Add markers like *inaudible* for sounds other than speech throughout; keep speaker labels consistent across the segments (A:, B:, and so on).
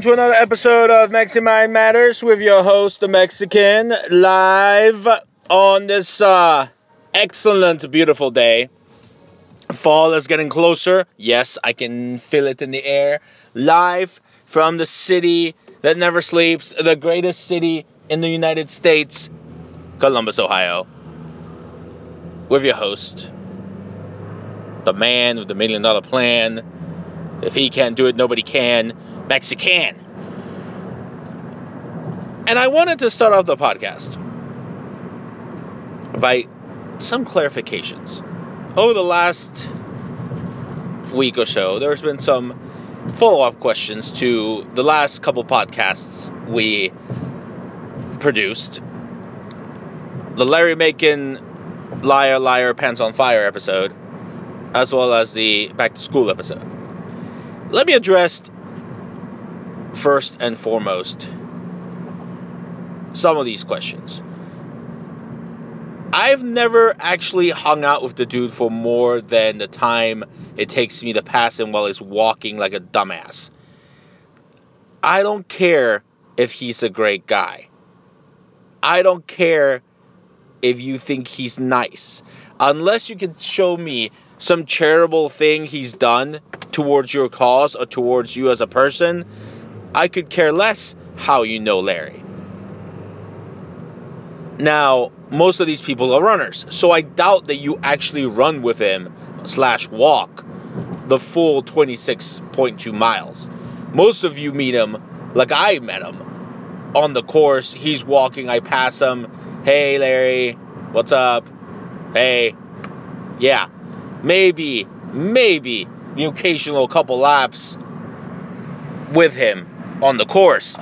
A: Everyone to another episode of Mexican Matters with your host, the Mexican, live on this uh, excellent, beautiful day. Fall is getting closer. Yes, I can feel it in the air. Live from the city that never sleeps, the greatest city in the United States, Columbus, Ohio. With your host, the man with the million dollar plan if he can't do it, nobody can. Mexican. And I wanted to start off the podcast by some clarifications. Over the last week or so, there's been some follow up questions to the last couple podcasts we produced. The Larry Macon Liar, Liar, Pants on Fire episode, as well as the Back to School episode. Let me address first and foremost some of these questions. I've never actually hung out with the dude for more than the time it takes me to pass him while he's walking like a dumbass. I don't care if he's a great guy. I don't care if you think he's nice. Unless you can show me some charitable thing he's done towards your cause or towards you as a person, I could care less how you know Larry. Now, most of these people are runners, so I doubt that you actually run with him slash walk the full 26.2 miles. Most of you meet him like I met him on the course. He's walking, I pass him. Hey, Larry, what's up? Hey, yeah, maybe, maybe the occasional couple laps with him on the course.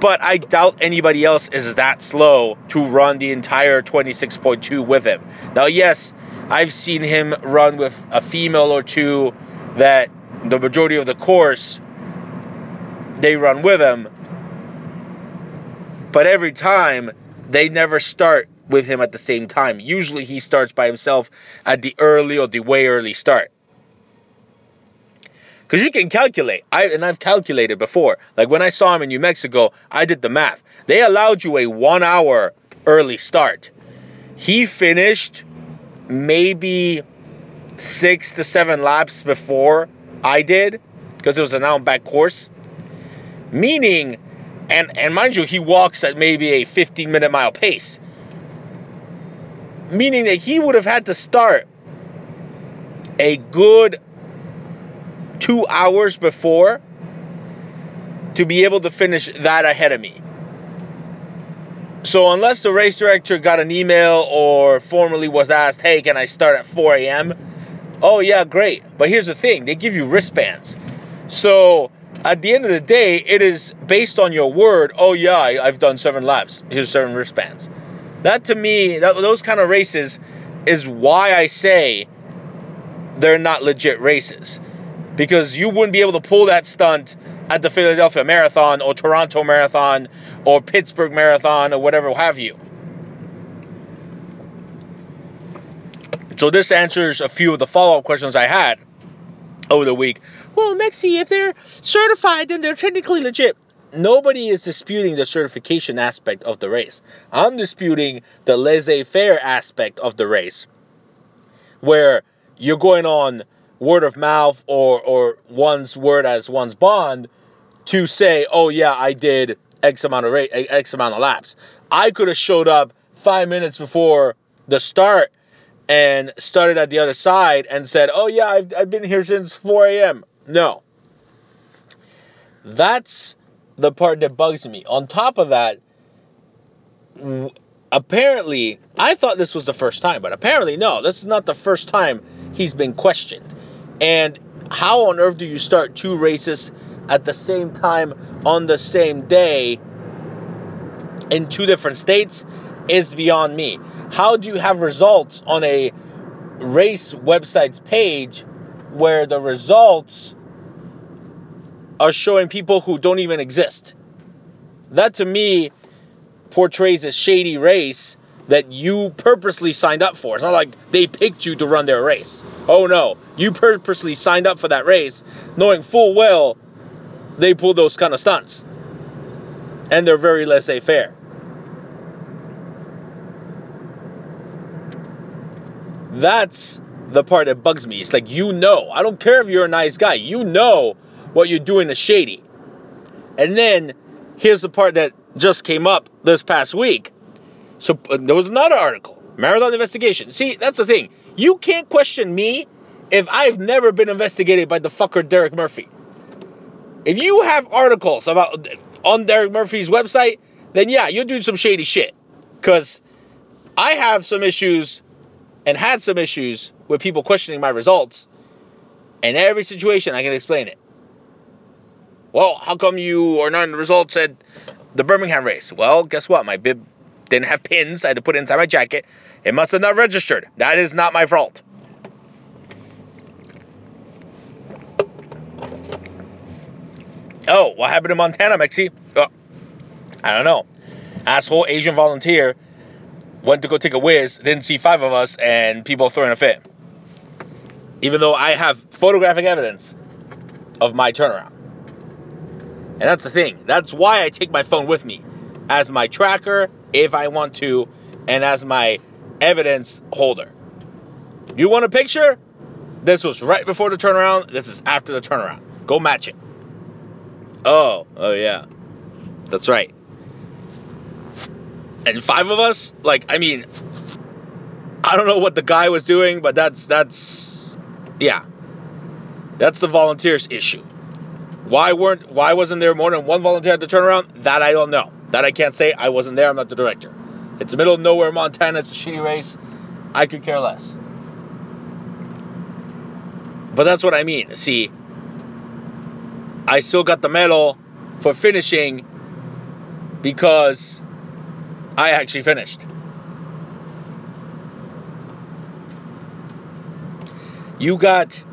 A: But I doubt anybody else is that slow to run the entire 26.2 with him. Now, yes, I've seen him run with a female or two that the majority of the course they run with him. But every time they never start with him at the same time. Usually he starts by himself at the early or the way early start. Because you can calculate. I and I've calculated before. Like when I saw him in New Mexico, I did the math. They allowed you a one hour early start. He finished maybe six to seven laps before I did, because it was an out and back course. Meaning, and and mind you, he walks at maybe a 15 minute mile pace. Meaning that he would have had to start a good two hours before to be able to finish that ahead of me. So unless the race director got an email or formally was asked, hey, can I start at 4 a.m.? Oh yeah, great. But here's the thing, they give you wristbands. So at the end of the day, it is based on your word, oh yeah, I've done seven laps. Here's seven wristbands. That to me, that, those kind of races is why I say they're not legit races because you wouldn't be able to pull that stunt at the Philadelphia Marathon or Toronto Marathon or Pittsburgh Marathon or whatever have you. So this answers a few of the follow-up questions I had over the week. Well, Mexi, if they're certified, then they're technically legit. Nobody is disputing the certification aspect of the race. I'm disputing the laissez-faire aspect of the race, where you're going on word of mouth or or one's word as one's bond to say, oh yeah, I did X amount of rate, X amount of laps. I could have showed up five minutes before the start and started at the other side and said, "Oh yeah, I've, I've been here since 4 a.m." No. That's the part that bugs me. On top of that, apparently, I thought this was the first time, but apparently, no, this is not the first time he's been questioned. And how on earth do you start two races at the same time on the same day in two different states is beyond me. How do you have results on a race website's page where the results are showing people who don't even exist? That to me portrays a shady race that you purposely signed up for. It's not like they picked you to run their race. Oh no, you purposely signed up for that race knowing full well they pull those kind of stunts. And they're very laissez faire. That's the part that bugs me. It's like, you know, I don't care if you're a nice guy, you know what you're doing is shady. And then here's the part that just came up this past week. So uh, there was another article, Marathon Investigation. See, that's the thing. You can't question me if I've never been investigated by the fucker Derek Murphy. If you have articles about on Derek Murphy's website, then yeah, you're doing some shady shit. Cause I have some issues and had some issues with people questioning my results. In every situation I can explain it. Well, how come you are not in the results at the Birmingham race? Well, guess what? My bib didn't have pins. I had to put it inside my jacket. It must have not registered. That is not my fault. Oh, what happened in Montana, Mexi? Oh, I don't know. Asshole Asian volunteer went to go take a whiz, didn't see five of us, and people throwing a fit. Even though I have photographic evidence of my turnaround. And that's the thing. That's why I take my phone with me as my tracker if I want to, and as my evidence holder. You want a picture? This was right before the turnaround. This is after the turnaround. Go match it. Oh, oh yeah. That's right and five of us, like, I mean, I don't know what the guy was doing, but that's that's yeah. That's the volunteers issue. Why weren't why wasn't there more than one volunteer at the turnaround? That I don't know. That I can't say. I wasn't there. I'm not the director. It's the middle of nowhere, Montana. It's a shitty race. I could care less. But that's what I mean. See, I still got the medal for finishing because I actually finished. You got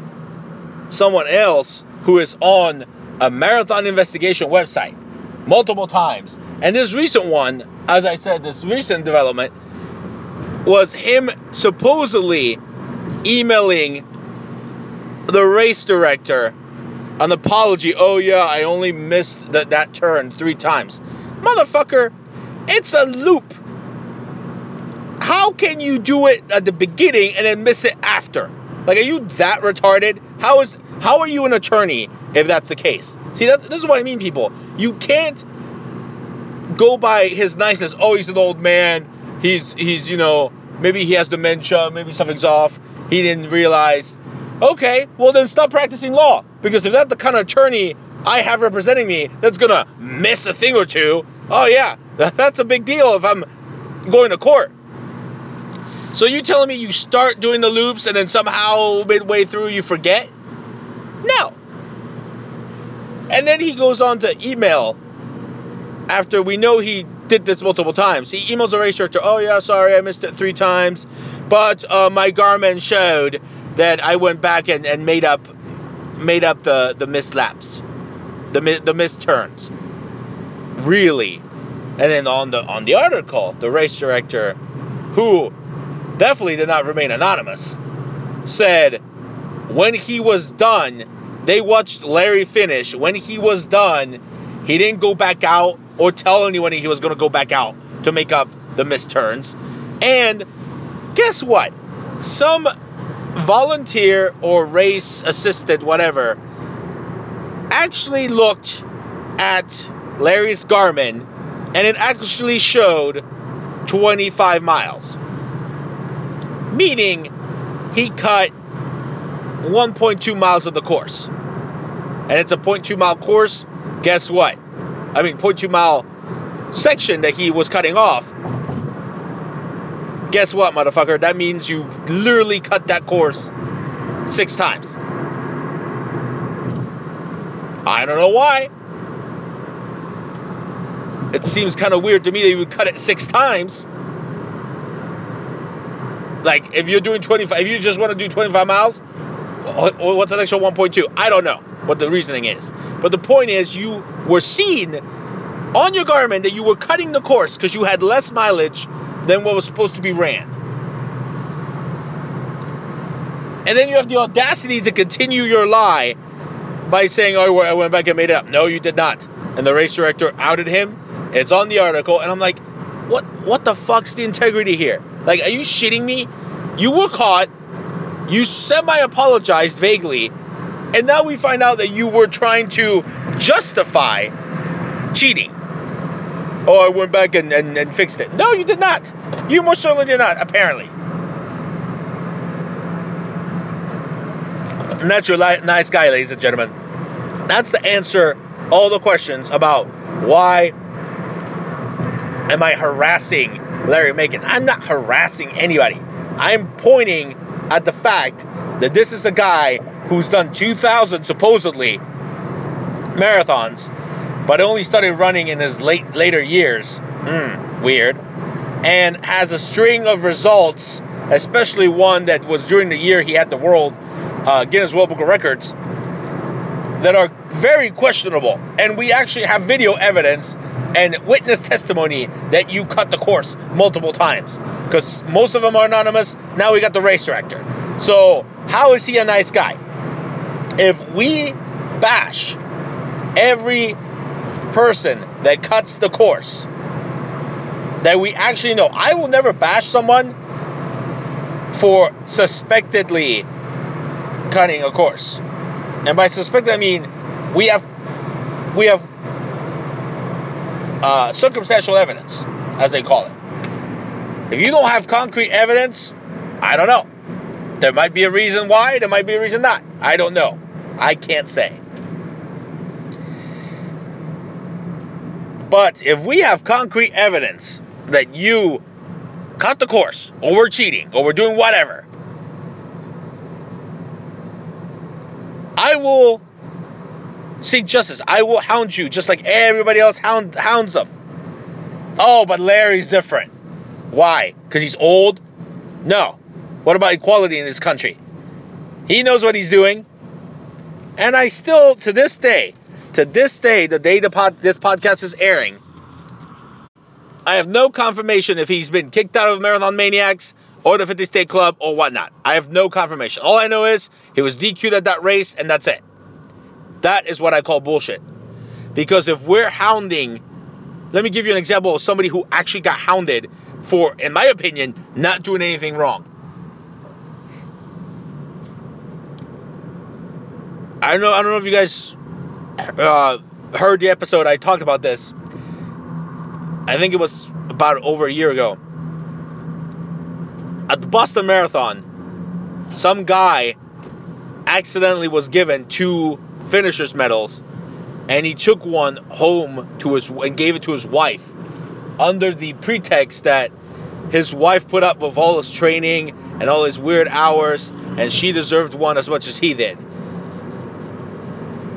A: someone else who is on a marathon investigation website multiple times. And this recent one, as I said, this recent development was him supposedly emailing the race director an apology. Oh, yeah, I only missed that, that turn three times. Motherfucker, it's a loop. How can you do it at the beginning and then miss it after? Like, are you that retarded? How is how are you an attorney if that's the case? See, that, this is what I mean, people. You can't go by his niceness. Oh, he's an old man. He's he's you know maybe he has dementia. Maybe something's off. He didn't realize. Okay, well then stop practicing law because if that's the kind of attorney I have representing me that's gonna miss a thing or two, oh yeah, *laughs* that's a big deal if I'm going to court. So you telling me you start doing the loops and then somehow midway through you forget? No. And then he goes on to email after we know he did this multiple times. He emails the race director, oh yeah, sorry, I missed it three times, but uh, my Garmin showed that I went back and, and made up made up the, the missed laps, the, the missed turns. Really? And then on the on the article, the race director, who definitely did not remain anonymous, said when he was done, they watched Larry finish. When he was done, he didn't go back out or tell anyone he was going to go back out to make up the missed turns. And guess what? Some volunteer or race assisted, whatever, actually looked at Larry's Garmin and it actually showed 25 miles. meaning he cut 1.2 miles of the course. And it's a 0.2 mile course. Guess what? I mean, 0.2 mile section that he was cutting off. Guess what, motherfucker? That means you literally cut that course six times. I don't know why. It seems kind of weird to me that you would cut it six times. Like, if you're doing 25, if you just want to do 25 miles, what's an extra 1.2? I don't know what the reasoning is. But the point is, you were seen on your Garmin that you were cutting the course because you had less mileage than what was supposed to be ran. And then you have the audacity to continue your lie by saying, oh, I went back and made it up. No, you did not. And the race director outed him. It's on the article. And I'm like, what, what the fuck's the integrity here? Like, are you shitting me? You were caught. You semi apologized vaguely. And now we find out that you were trying to justify cheating. Oh, I went back and, and, and fixed it. No, you did not. You most certainly did not, apparently. And that's your li- nice guy, ladies and gentlemen. That's the answer all the questions about why am I harassing Larry Macon. I'm not harassing anybody. I'm pointing at the fact that this is a guy who's done 2,000 supposedly marathons, but only started running in his late later years. Hmm, weird. And has a string of results, especially one that was during the year he had the world uh, Guinness World Book of Records, that are very questionable. And we actually have video evidence and witness testimony that you cut the course multiple times. Because most of them are anonymous. Now we got the race director. So, how is he a nice guy? If we bash every person that cuts the course, that we actually know, I will never bash someone for suspectedly cutting a course. And by suspect, I mean we have we have uh, circumstantial evidence, as they call it. If you don't have concrete evidence, I don't know. There might be a reason why, there might be a reason not. I don't know. I can't say. But if we have concrete evidence that you cut the course, or we're cheating, or we're doing whatever, I will seek justice. I will hound you just like everybody else hound, hounds them. Oh, but Larry's different. Why? Because he's old? No. What about equality in this country? He knows what he's doing. And I still, to this day, to this day, the day the pod, this podcast is airing, I have no confirmation if he's been kicked out of Marathon Maniacs or the 50 State Club or whatnot. I have no confirmation. All I know is he was DQ'd at that race, and that's it. That is what I call bullshit. Because if we're hounding, let me give you an example of somebody who actually got hounded for, in my opinion, not doing anything wrong. I don't know. I don't know if you guys uh, heard the episode. I talked about this. I think it was about over a year ago. At the Boston Marathon, some guy accidentally was given two finishers medals, and he took one home to his and gave it to his wife under the pretext that his wife put up with all his training and all his weird hours, and she deserved one as much as he did.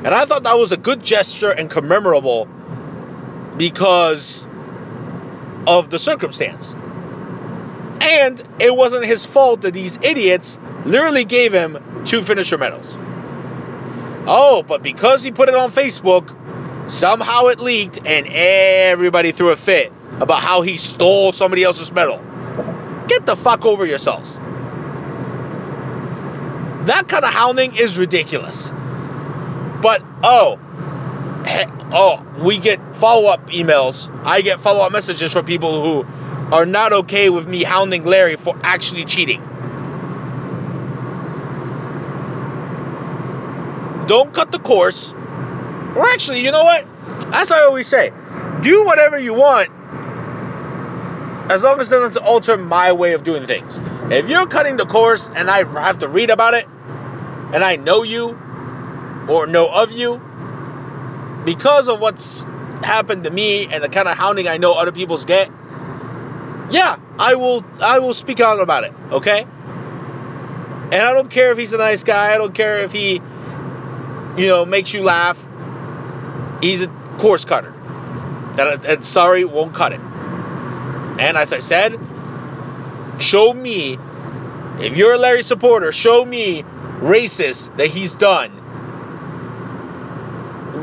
A: And I thought that was a good gesture and commemorable because of the circumstance. And it wasn't his fault that these idiots literally gave him two finisher medals. Oh, but because he put it on Facebook, somehow it leaked and everybody threw a fit about how he stole somebody else's medal. Get the fuck over yourselves. That kind of hounding is ridiculous. But oh, oh, we get follow-up emails. I get follow-up messages from people who are not okay with me hounding Larry for actually cheating. Don't cut the course. Or actually, you know what? As I always say, do whatever you want as long as it doesn't alter my way of doing things. If you're cutting the course and I have to read about it, and I know you or know of you, because of what's happened to me and the kind of hounding I know other people's get, yeah, I will I will speak out about it, okay? And I don't care if he's a nice guy, I don't care if he you know makes you laugh. He's a course cutter. And, and sorry, won't cut it. And as I said, show me if you're a Larry supporter, show me racist that he's done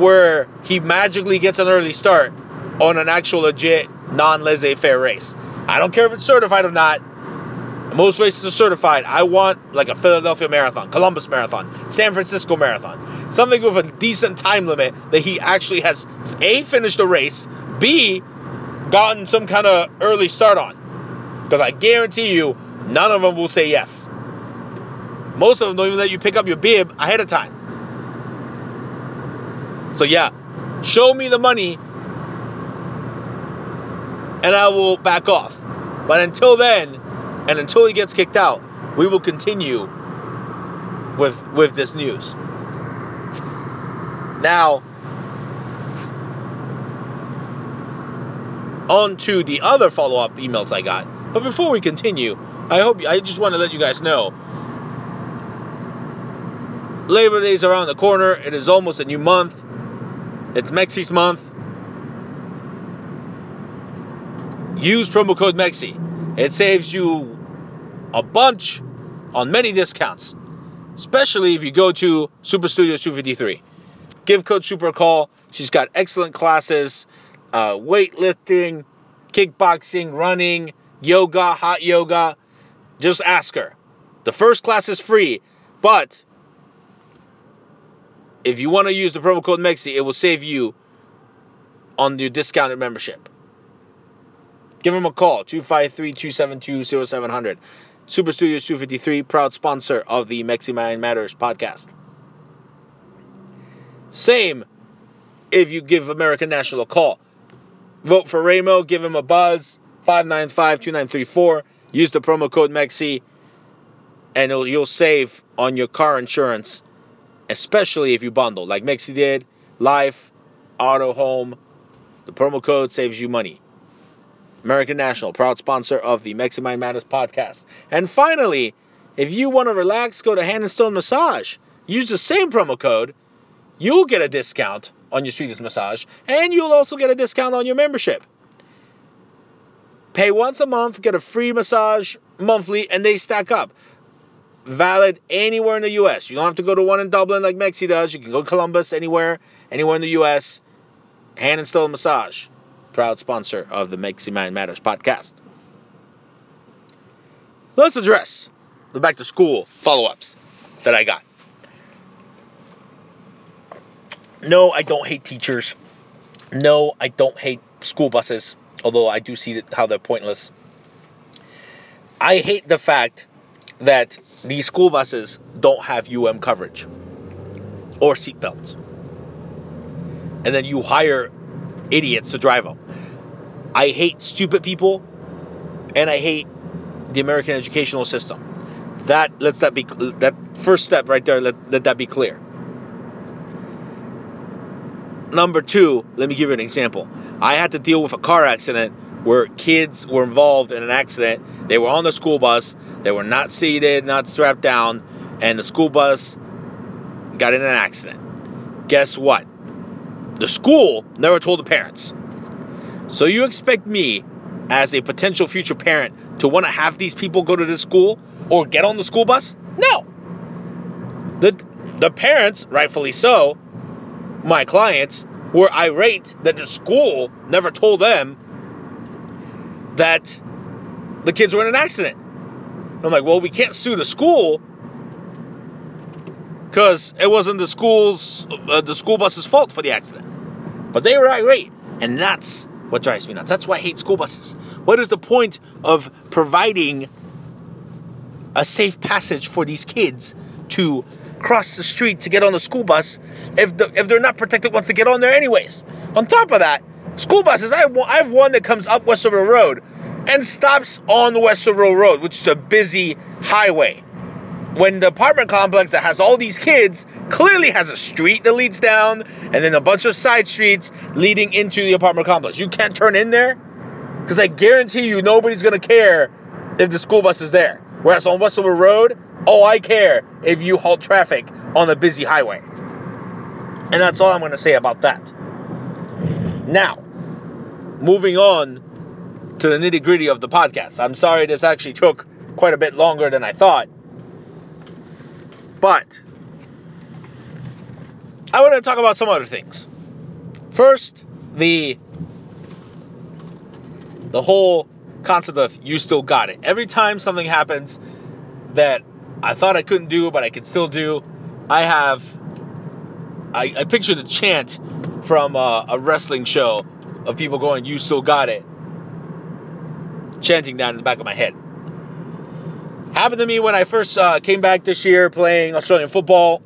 A: where he magically gets an early start on an actual legit non laissez faire race. I don't care if it's certified or not. Most races are certified. I want like a Philadelphia Marathon, Columbus Marathon, San Francisco Marathon. Something with a decent time limit that he actually has A, finished the race, B, gotten some kind of early start on. Because I guarantee you, none of them will say yes. Most of them don't even let you pick up your bib ahead of time. So yeah, show me the money and I will back off. But until then, and until he gets kicked out, we will continue with with this news. Now, on to the other follow-up emails I got. But before we continue, I hope I just want to let you guys know Labor Day is around the corner. It is almost a new month. It's Mexi's month. Use promo code MEXI. It saves you a bunch on many discounts, especially if you go to Super Studio 253. Give Coach Super a call. She's got excellent classes, uh, weightlifting, kickboxing, running, yoga, hot yoga. Just ask her. The first class is free, but if you want to use the promo code MEXI, it will save you on your discounted membership. Give them a call, 253-272-0700. Super Studios 253, proud sponsor of the Mexi Mind Matters podcast. Same if you give American National a call. Vote for Ramo, give him a buzz, 595-2934. Use the promo code MEXI, and you'll save on your car insurance especially if you bundle like Mexi did, Life, Auto, Home. The promo code saves you money. American National, proud sponsor of the Mexi Mind Matters podcast. And finally, if you want to relax, go to Hand and Stone Massage. Use the same promo code. You'll get a discount on your sweetest massage, and you'll also get a discount on your membership. Pay once a month, get a free massage monthly, and they stack up valid anywhere in the U.S. You don't have to go to one in Dublin like Mexi does. You can go to Columbus, anywhere, anywhere in the U.S. Hand and Stone Massage, proud sponsor of the Mexi Mind Matters podcast. Let's address the back to school follow ups that I got. No, I don't hate teachers. No, I don't hate school buses, although I do see how they're pointless. I hate the fact that these school buses don't have UM coverage or seatbelts. And then you hire idiots to drive them. I hate stupid people and I hate the American educational system. That lets that be that first step right there let, let that be clear. Number 2, let me give you an example. I had to deal with a car accident where kids were involved in an accident. They were on the school bus they were not seated, not strapped down, and the school bus got in an accident. Guess what? The school never told the parents. So you expect me, as a potential future parent, to want to have these people go to this school or get on the school bus? No. The the parents, rightfully so, my clients, were irate that the school never told them that the kids were in an accident. I'm like, well, we can't sue the school because it wasn't the school's uh, the school bus's fault for the accident. But they were irate, and that's what drives me nuts. That's why I hate school buses. What is the point of providing a safe passage for these kids to cross the street to get on the school bus if the, if they're not protected once they get on there anyways? On top of that, school buses, I have one, that comes up West Westover Road and stops on Westerville Road, which is a busy highway. When the apartment complex that has all these kids clearly has a street that leads down and then a bunch of side streets leading into the apartment complex. You can't turn in there because I guarantee you nobody's going to care if the school bus is there. Whereas on Westerville Road, oh, I care if you halt traffic on a busy highway. And that's all I'm going to say about that. Now, moving on to the nitty gritty of the podcast. I'm sorry this actually took quite a bit longer than I thought. But I want to talk about some other things. First, the the whole concept of you still got it. Every time something happens that I thought I couldn't do, but I can still do, I have. I, I picture the chant from a, a wrestling show of people going, You still got it. Chanting that in the back of my head. Happened to me when I first uh, came back this year playing Australian football.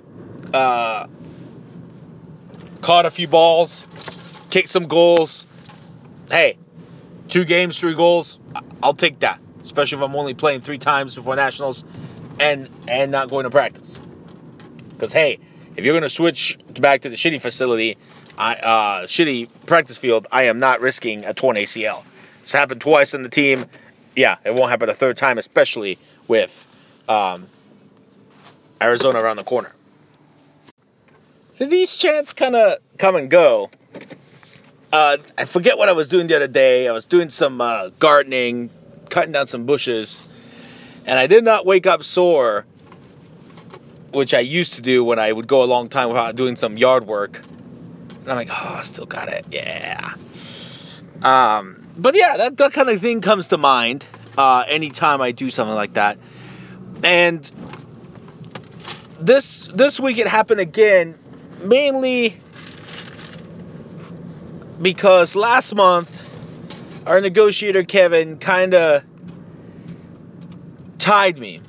A: Uh, caught a few balls, kicked some goals. Hey, two games, three goals. I'll take that, especially if I'm only playing three times before nationals and and not going to practice. Because hey, if you're gonna switch back to the shitty facility, I uh, shitty practice field, I am not risking a torn ACL. It's happened twice in the team. Yeah, it won't happen a third time, especially with um, Arizona around the corner. So these chants kind of come and go. Uh, I forget what I was doing the other day. I was doing some uh, gardening, cutting down some bushes, and I did not wake up sore, which I used to do when I would go a long time without doing some yard work. And I'm like, oh, I still got it. Yeah. Um, but yeah, that, that kind of thing comes to mind uh, anytime I do something like that. And this this week it happened again, mainly because last month our negotiator Kevin kind of tied me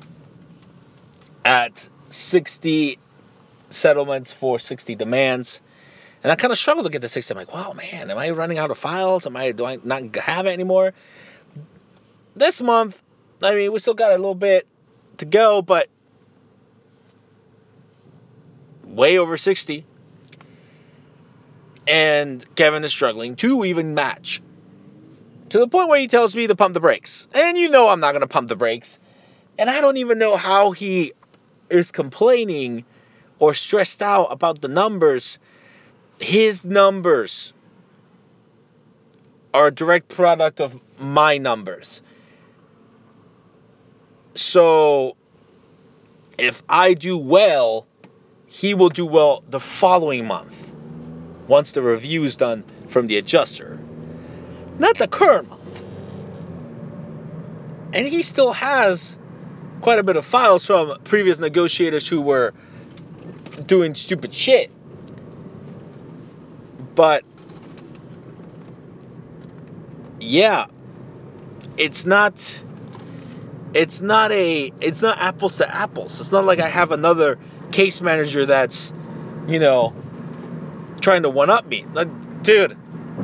A: at 60 settlements for 60 demands. And I kind of struggled to get the 60. I'm like, wow, man, am I running out of files? Am I do I not have it anymore? This month, I mean, we still got a little bit to go, but way over 60. And Kevin is struggling to even match. To the point where he tells me to pump the brakes. And you know I'm not going to pump the brakes. And I don't even know how he is complaining or stressed out about the numbers. His numbers are a direct product of my numbers. So if I do well, he will do well the following month once the review is done from the adjuster. Not the current month. And he still has quite a bit of files from previous negotiators who were doing stupid shit. But yeah, it's not it's not a it's not apples to apples. It's not like I have another case manager that's, you know, trying to one up me. Like, dude,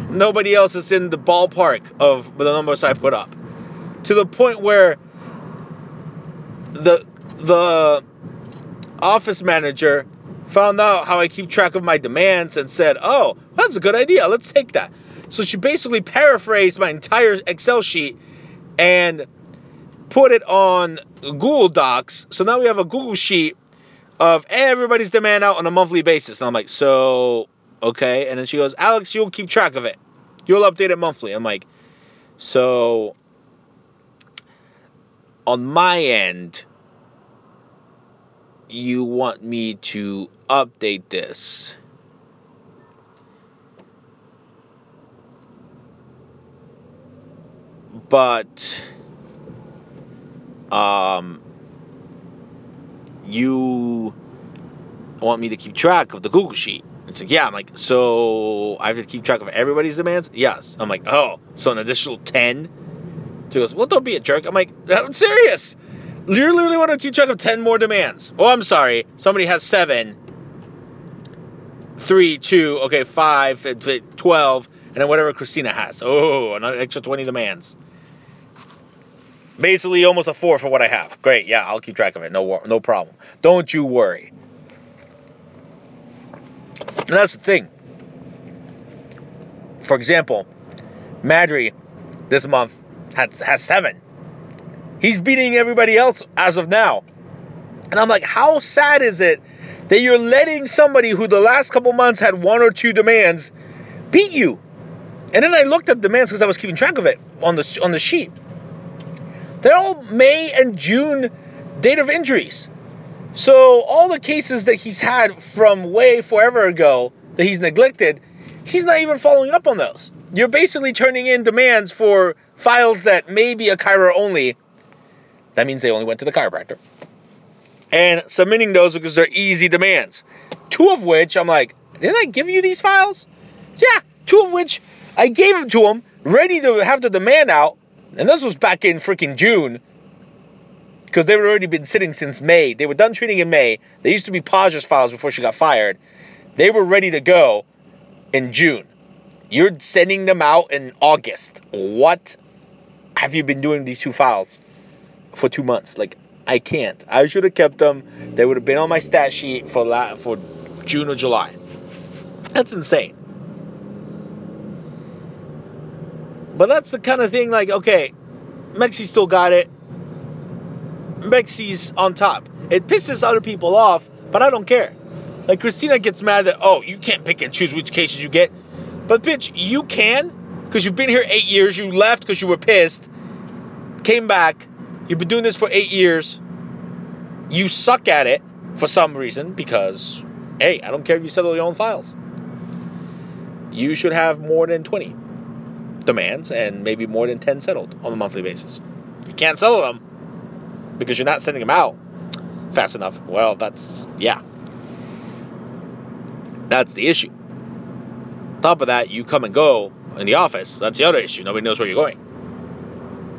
A: nobody else is in the ballpark of the numbers I put up. To the point where the the office manager found out how I keep track of my demands and said, "Oh, that's a good idea. Let's take that." So she basically paraphrased my entire Excel sheet and put it on Google Docs. So now we have a Google sheet of everybody's demand out on a monthly basis. And I'm like, so, okay. And then she goes, Alex, you'll keep track of it. You'll update it monthly. I'm like, so on my end, you want me to update this. But um, you want me to keep track of the Google Sheet? It's like, yeah. I'm like, so I have to keep track of everybody's demands? Yes. I'm like, oh, so an additional 10? So he goes, well, don't be a jerk. I'm like, I'm serious. You literally want to keep track of 10 more demands. Oh, I'm sorry. Somebody has seven. Three, two, okay, five, 12, and then whatever Christina has. Oh, another extra 20 demands. Basically, almost a four for what I have. Great. Yeah, I'll keep track of it. No, no problem. Don't you worry. And that's the thing. For example, Madry this month has, has seven. He's beating everybody else as of now. And I'm like, how sad is it that you're letting somebody who the last couple months had one or two demands beat you? And then I looked at demands because I was keeping track of it on the on the sheet. They're all May and June date of injuries. So all the cases that he's had from way forever ago that he's neglected, he's not even following up on those. You're basically turning in demands for files that may be a chiro only. That means they only went to the chiropractor. And submitting those because they're easy demands. Two of which I'm like, didn't I give you these files? Yeah, two of which I gave them to him, ready to have the demand out. And this was back in freaking June because they had already been sitting since May. They were done treating in May. They used to be Paja's files before she got fired. They were ready to go in June. You're sending them out in August. What have you been doing these two files for two months? Like, I can't. I should have kept them. They would have been on my stat sheet for la- for June or July. That's insane. But that's the kind of thing like, okay, Mexi still got it. Mexi's on top. It pisses other people off, but I don't care. Like Christina gets mad that oh you can't pick and choose which cases you get, but bitch you can because you've been here eight years. You left because you were pissed, came back. You've been doing this for eight years. You suck at it for some reason because hey I don't care if you settle your own files. You should have more than 20 demands and maybe more than 10 settled on a monthly basis. You can't settle them because you're not sending them out fast enough. Well, that's, yeah. That's the issue. top of that, you come and go in the office. That's the other issue. Nobody knows where you're going.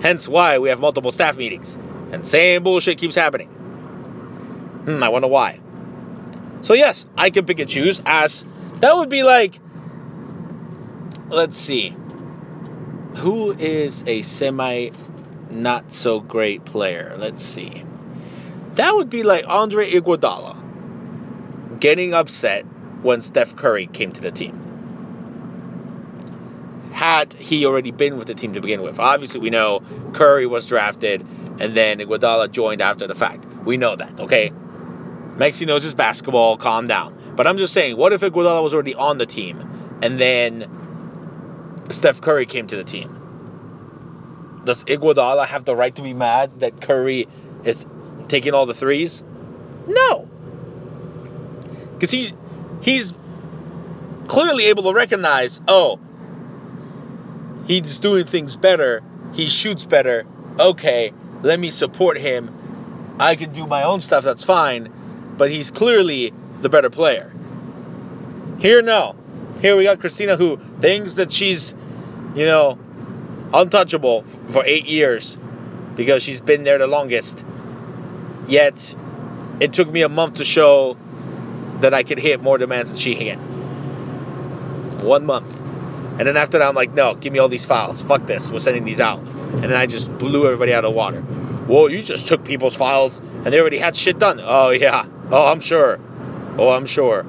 A: Hence why we have multiple staff meetings. And same bullshit keeps happening. Hmm, I wonder why. So, yes, I can pick and choose as that would be like, let's see, who is a semi not so great player. Let's see. That would be like Andre Iguodala getting upset when Steph Curry came to the team. Had he already been with the team to begin with. Obviously, we know Curry was drafted and then Iguodala joined after the fact. We know that, okay? Mexi knows his basketball, calm down. But I'm just saying, what if Iguodala was already on the team and then Steph Curry came to the team? does Iguodala have the right to be mad that Curry is taking all the threes? No. Because he's, he's clearly able to recognize, oh, he's doing things better. He shoots better. Okay, let me support him. I can do my own stuff, that's fine. But he's clearly the better player. Here, no. Here we got Christina who thinks that she's, you know, untouchable for eight years because she's been there the longest. Yet, it took me a month to show that I could hit more demands than she can. One month. And then after that, I'm like, no, give me all these files. Fuck this. We're sending these out. And then I just blew everybody out of the water. Well, you just took people's files and they already had shit done. Oh, yeah. Oh, I'm sure. Oh, I'm sure.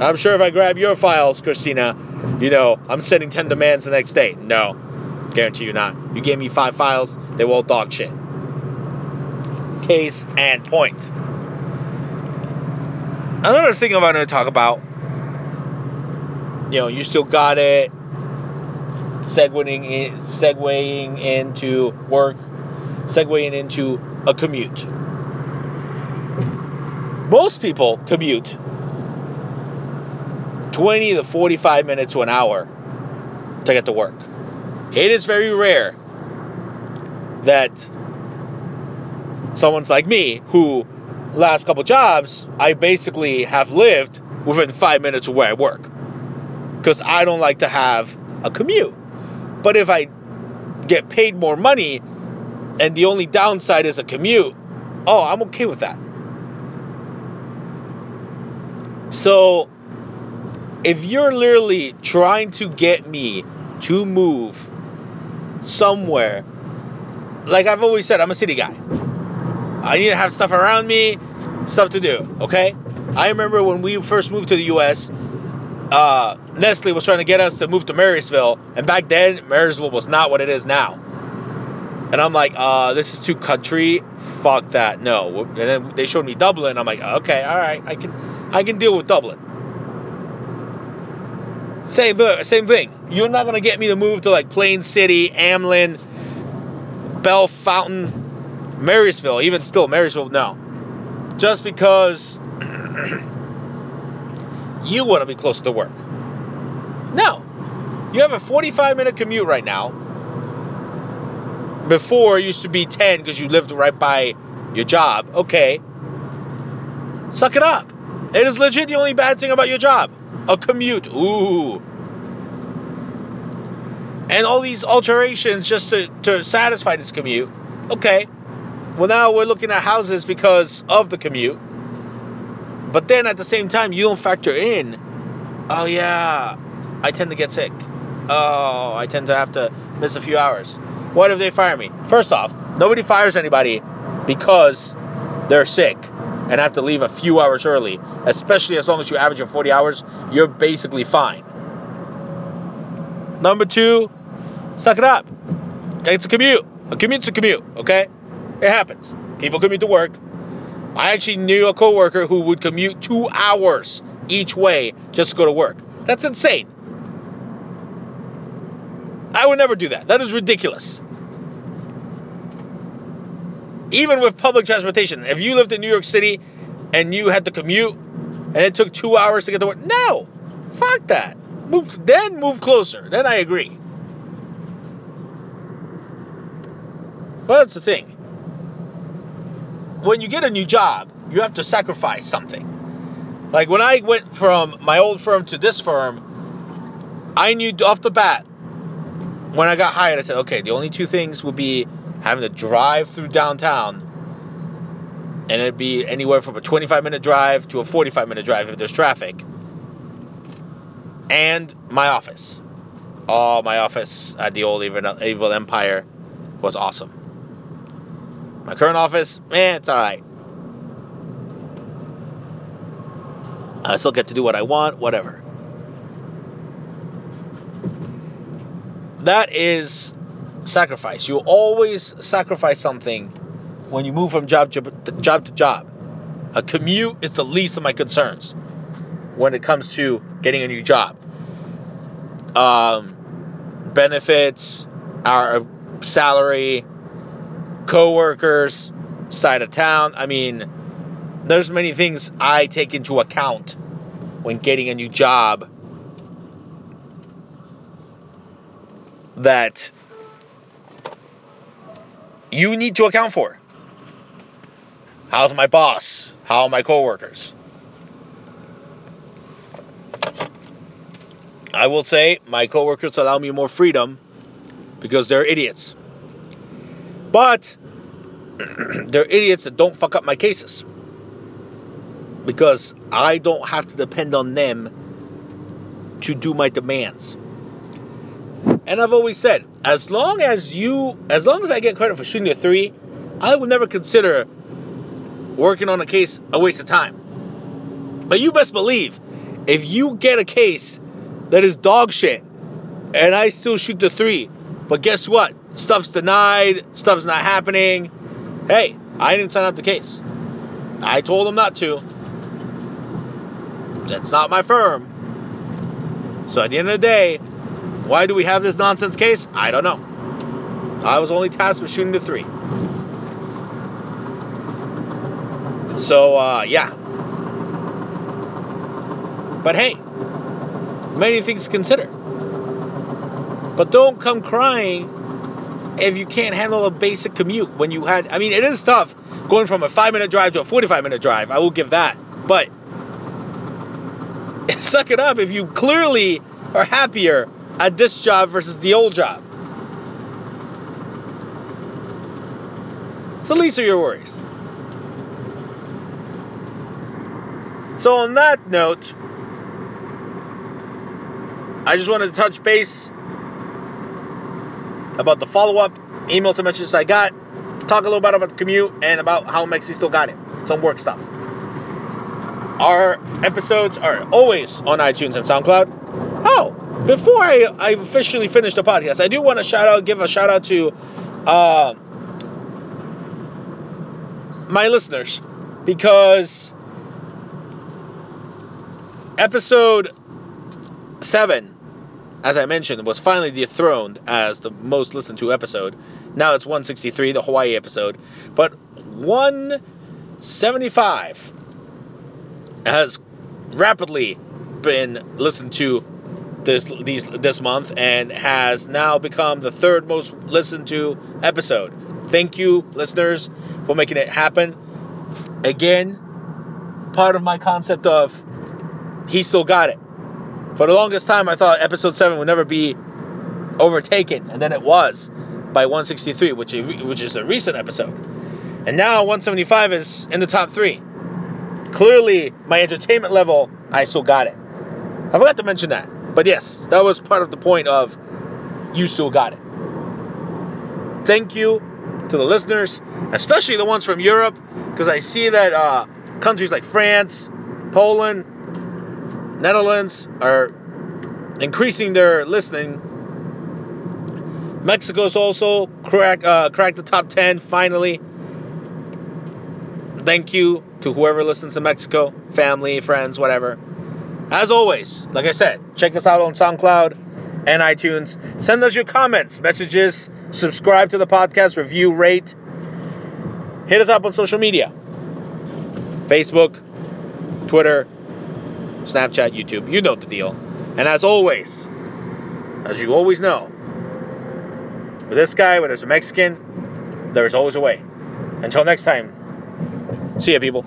A: I'm sure if I grab your files, Christina, you know, I'm sending 10 demands the next day. No. Guarantee you not. You gave me five files, they will dog shit. Case and point. Another thing I'm going to talk about, you know, you still got it. Segueing, in, into work, segueing into a commute. Most people commute 20 to 45 minutes to an hour to get to work. It is very rare that someone's like me who last couple jobs I basically have lived within five minutes of where I work because I don't like to have a commute. But if I get paid more money and the only downside is a commute, oh, I'm okay with that. So if you're literally trying to get me to move somewhere like I've always said, I'm a city guy. I need to have stuff around me, stuff to do. Okay. I remember when we first moved to the U.S. Uh, Nestle was trying to get us to move to Marysville, and back then Marysville was not what it is now. And I'm like, uh, this is too country. Fuck that. No. And then they showed me Dublin. I'm like, okay, all right, I can, I can deal with Dublin. Same, same thing. You're not gonna get me to move to like Plain City, Amlin, Bellefontaine, Marysville. Even still, Marysville, no. Just because *clears throat* you want to be close to work. No. You have a 45 minute commute right now. Before it used to be 10 because you lived right by your job. Okay. Suck it up. It is legit the only bad thing about your job. A commute. Ooh. And all these alterations just to, to satisfy this commute. Okay. Well, now we're looking at houses because of the commute. But then at the same time, you don't factor in, oh, yeah, I tend to get sick. Oh, I tend to have to miss a few hours. What if they fire me? First off, nobody fires anybody because they're sick and have to leave a few hours early, especially as long as you average your 40 hours, you're basically fine. Number two, suck it up. It's a commute. A commute's a commute, okay? It happens. People commute to work. I actually knew a coworker who would commute two hours each way just to go to work. That's insane. I would never do that. That is ridiculous. Even with public transportation, if you lived in New York City and you had to commute and it took two hours to get to work, no, fuck that. Move, then move closer. Then I agree. Well, that's the thing. When you get a new job, you have to sacrifice something. Like when I went from my old firm to this firm, I knew off the bat when I got hired, I said, okay, the only two things would be having to drive through downtown, and it'd be anywhere from a 25 minute drive to a 45 minute drive if there's traffic, and my office. Oh, my office at the old Evil, Empire was awesome. My current office, man, it's alright. I still get to do what I want, whatever. That is sacrifice. You always sacrifice something when you move from job to job to job. A commute is the least of my concerns when it comes to getting a new job. Um, benefits, our salary, coworkers, side of town. I mean, there's many things I take into account when getting a new job that you need to account for. How's my boss? How are my coworkers? I will say my coworkers allow me more freedom because they're idiots. But *clears throat* they're idiots that don't fuck up my cases. Because I don't have to depend on them to do my demands. And I've always said, as long as you, as long as I get credit for shooting a three, I would never consider working on a case a waste of time. But you best believe, if you get a case that is dog shit, and I still shoot the three, but guess what? Stuff's denied, stuff's not happening. Hey, I didn't sign up the case. I told them not to. That's not my firm. So at the end of the day, why do we have this nonsense case? I don't know. I was only tasked with shooting the three. So, uh, yeah. But hey, many things to consider. But don't come crying if you can't handle a basic commute when you had. I mean, it is tough going from a five minute drive to a 45 minute drive. I will give that. But *laughs* suck it up if you clearly are happier at this job versus the old job. The least of your worries. So, on that note, I just wanted to touch base about the follow up email some messages I got, talk a little bit about the commute and about how Mexi still got it. Some work stuff. Our episodes are always on iTunes and SoundCloud. Oh, before I, I officially finish the podcast, I do want to shout out, give a shout out to uh, my listeners because episode seven, as I mentioned, was finally dethroned as the most listened to episode. Now it's 163, the Hawaii episode, but 175 has rapidly been listened to this these this month and has now become the third most listened to episode. Thank you, listeners, for making it happen. Again, part of my concept of he still got it. For the longest time, I thought episode seven would never be overtaken, and then it was by 163, which is, which is a recent episode. And now 175 is in the top three. Clearly, my entertainment level, I still got it. I forgot to mention that. But yes, that was part of the point of you still got it. Thank you to the listeners, especially the ones from Europe, because I see that uh, countries like France, Poland, Netherlands are increasing their listening. Mexico's also crack uh, cracked the top 10 finally. Thank you to whoever listens to Mexico, family, friends, whatever. As always, like I said, check us out on SoundCloud and iTunes. Send us your comments, messages, subscribe to the podcast, review, rate. Hit us up on social media Facebook, Twitter, Snapchat, YouTube. You know the deal. And as always, as you always know, with this guy, when there's a Mexican, there's always a way. Until next time, see ya, people.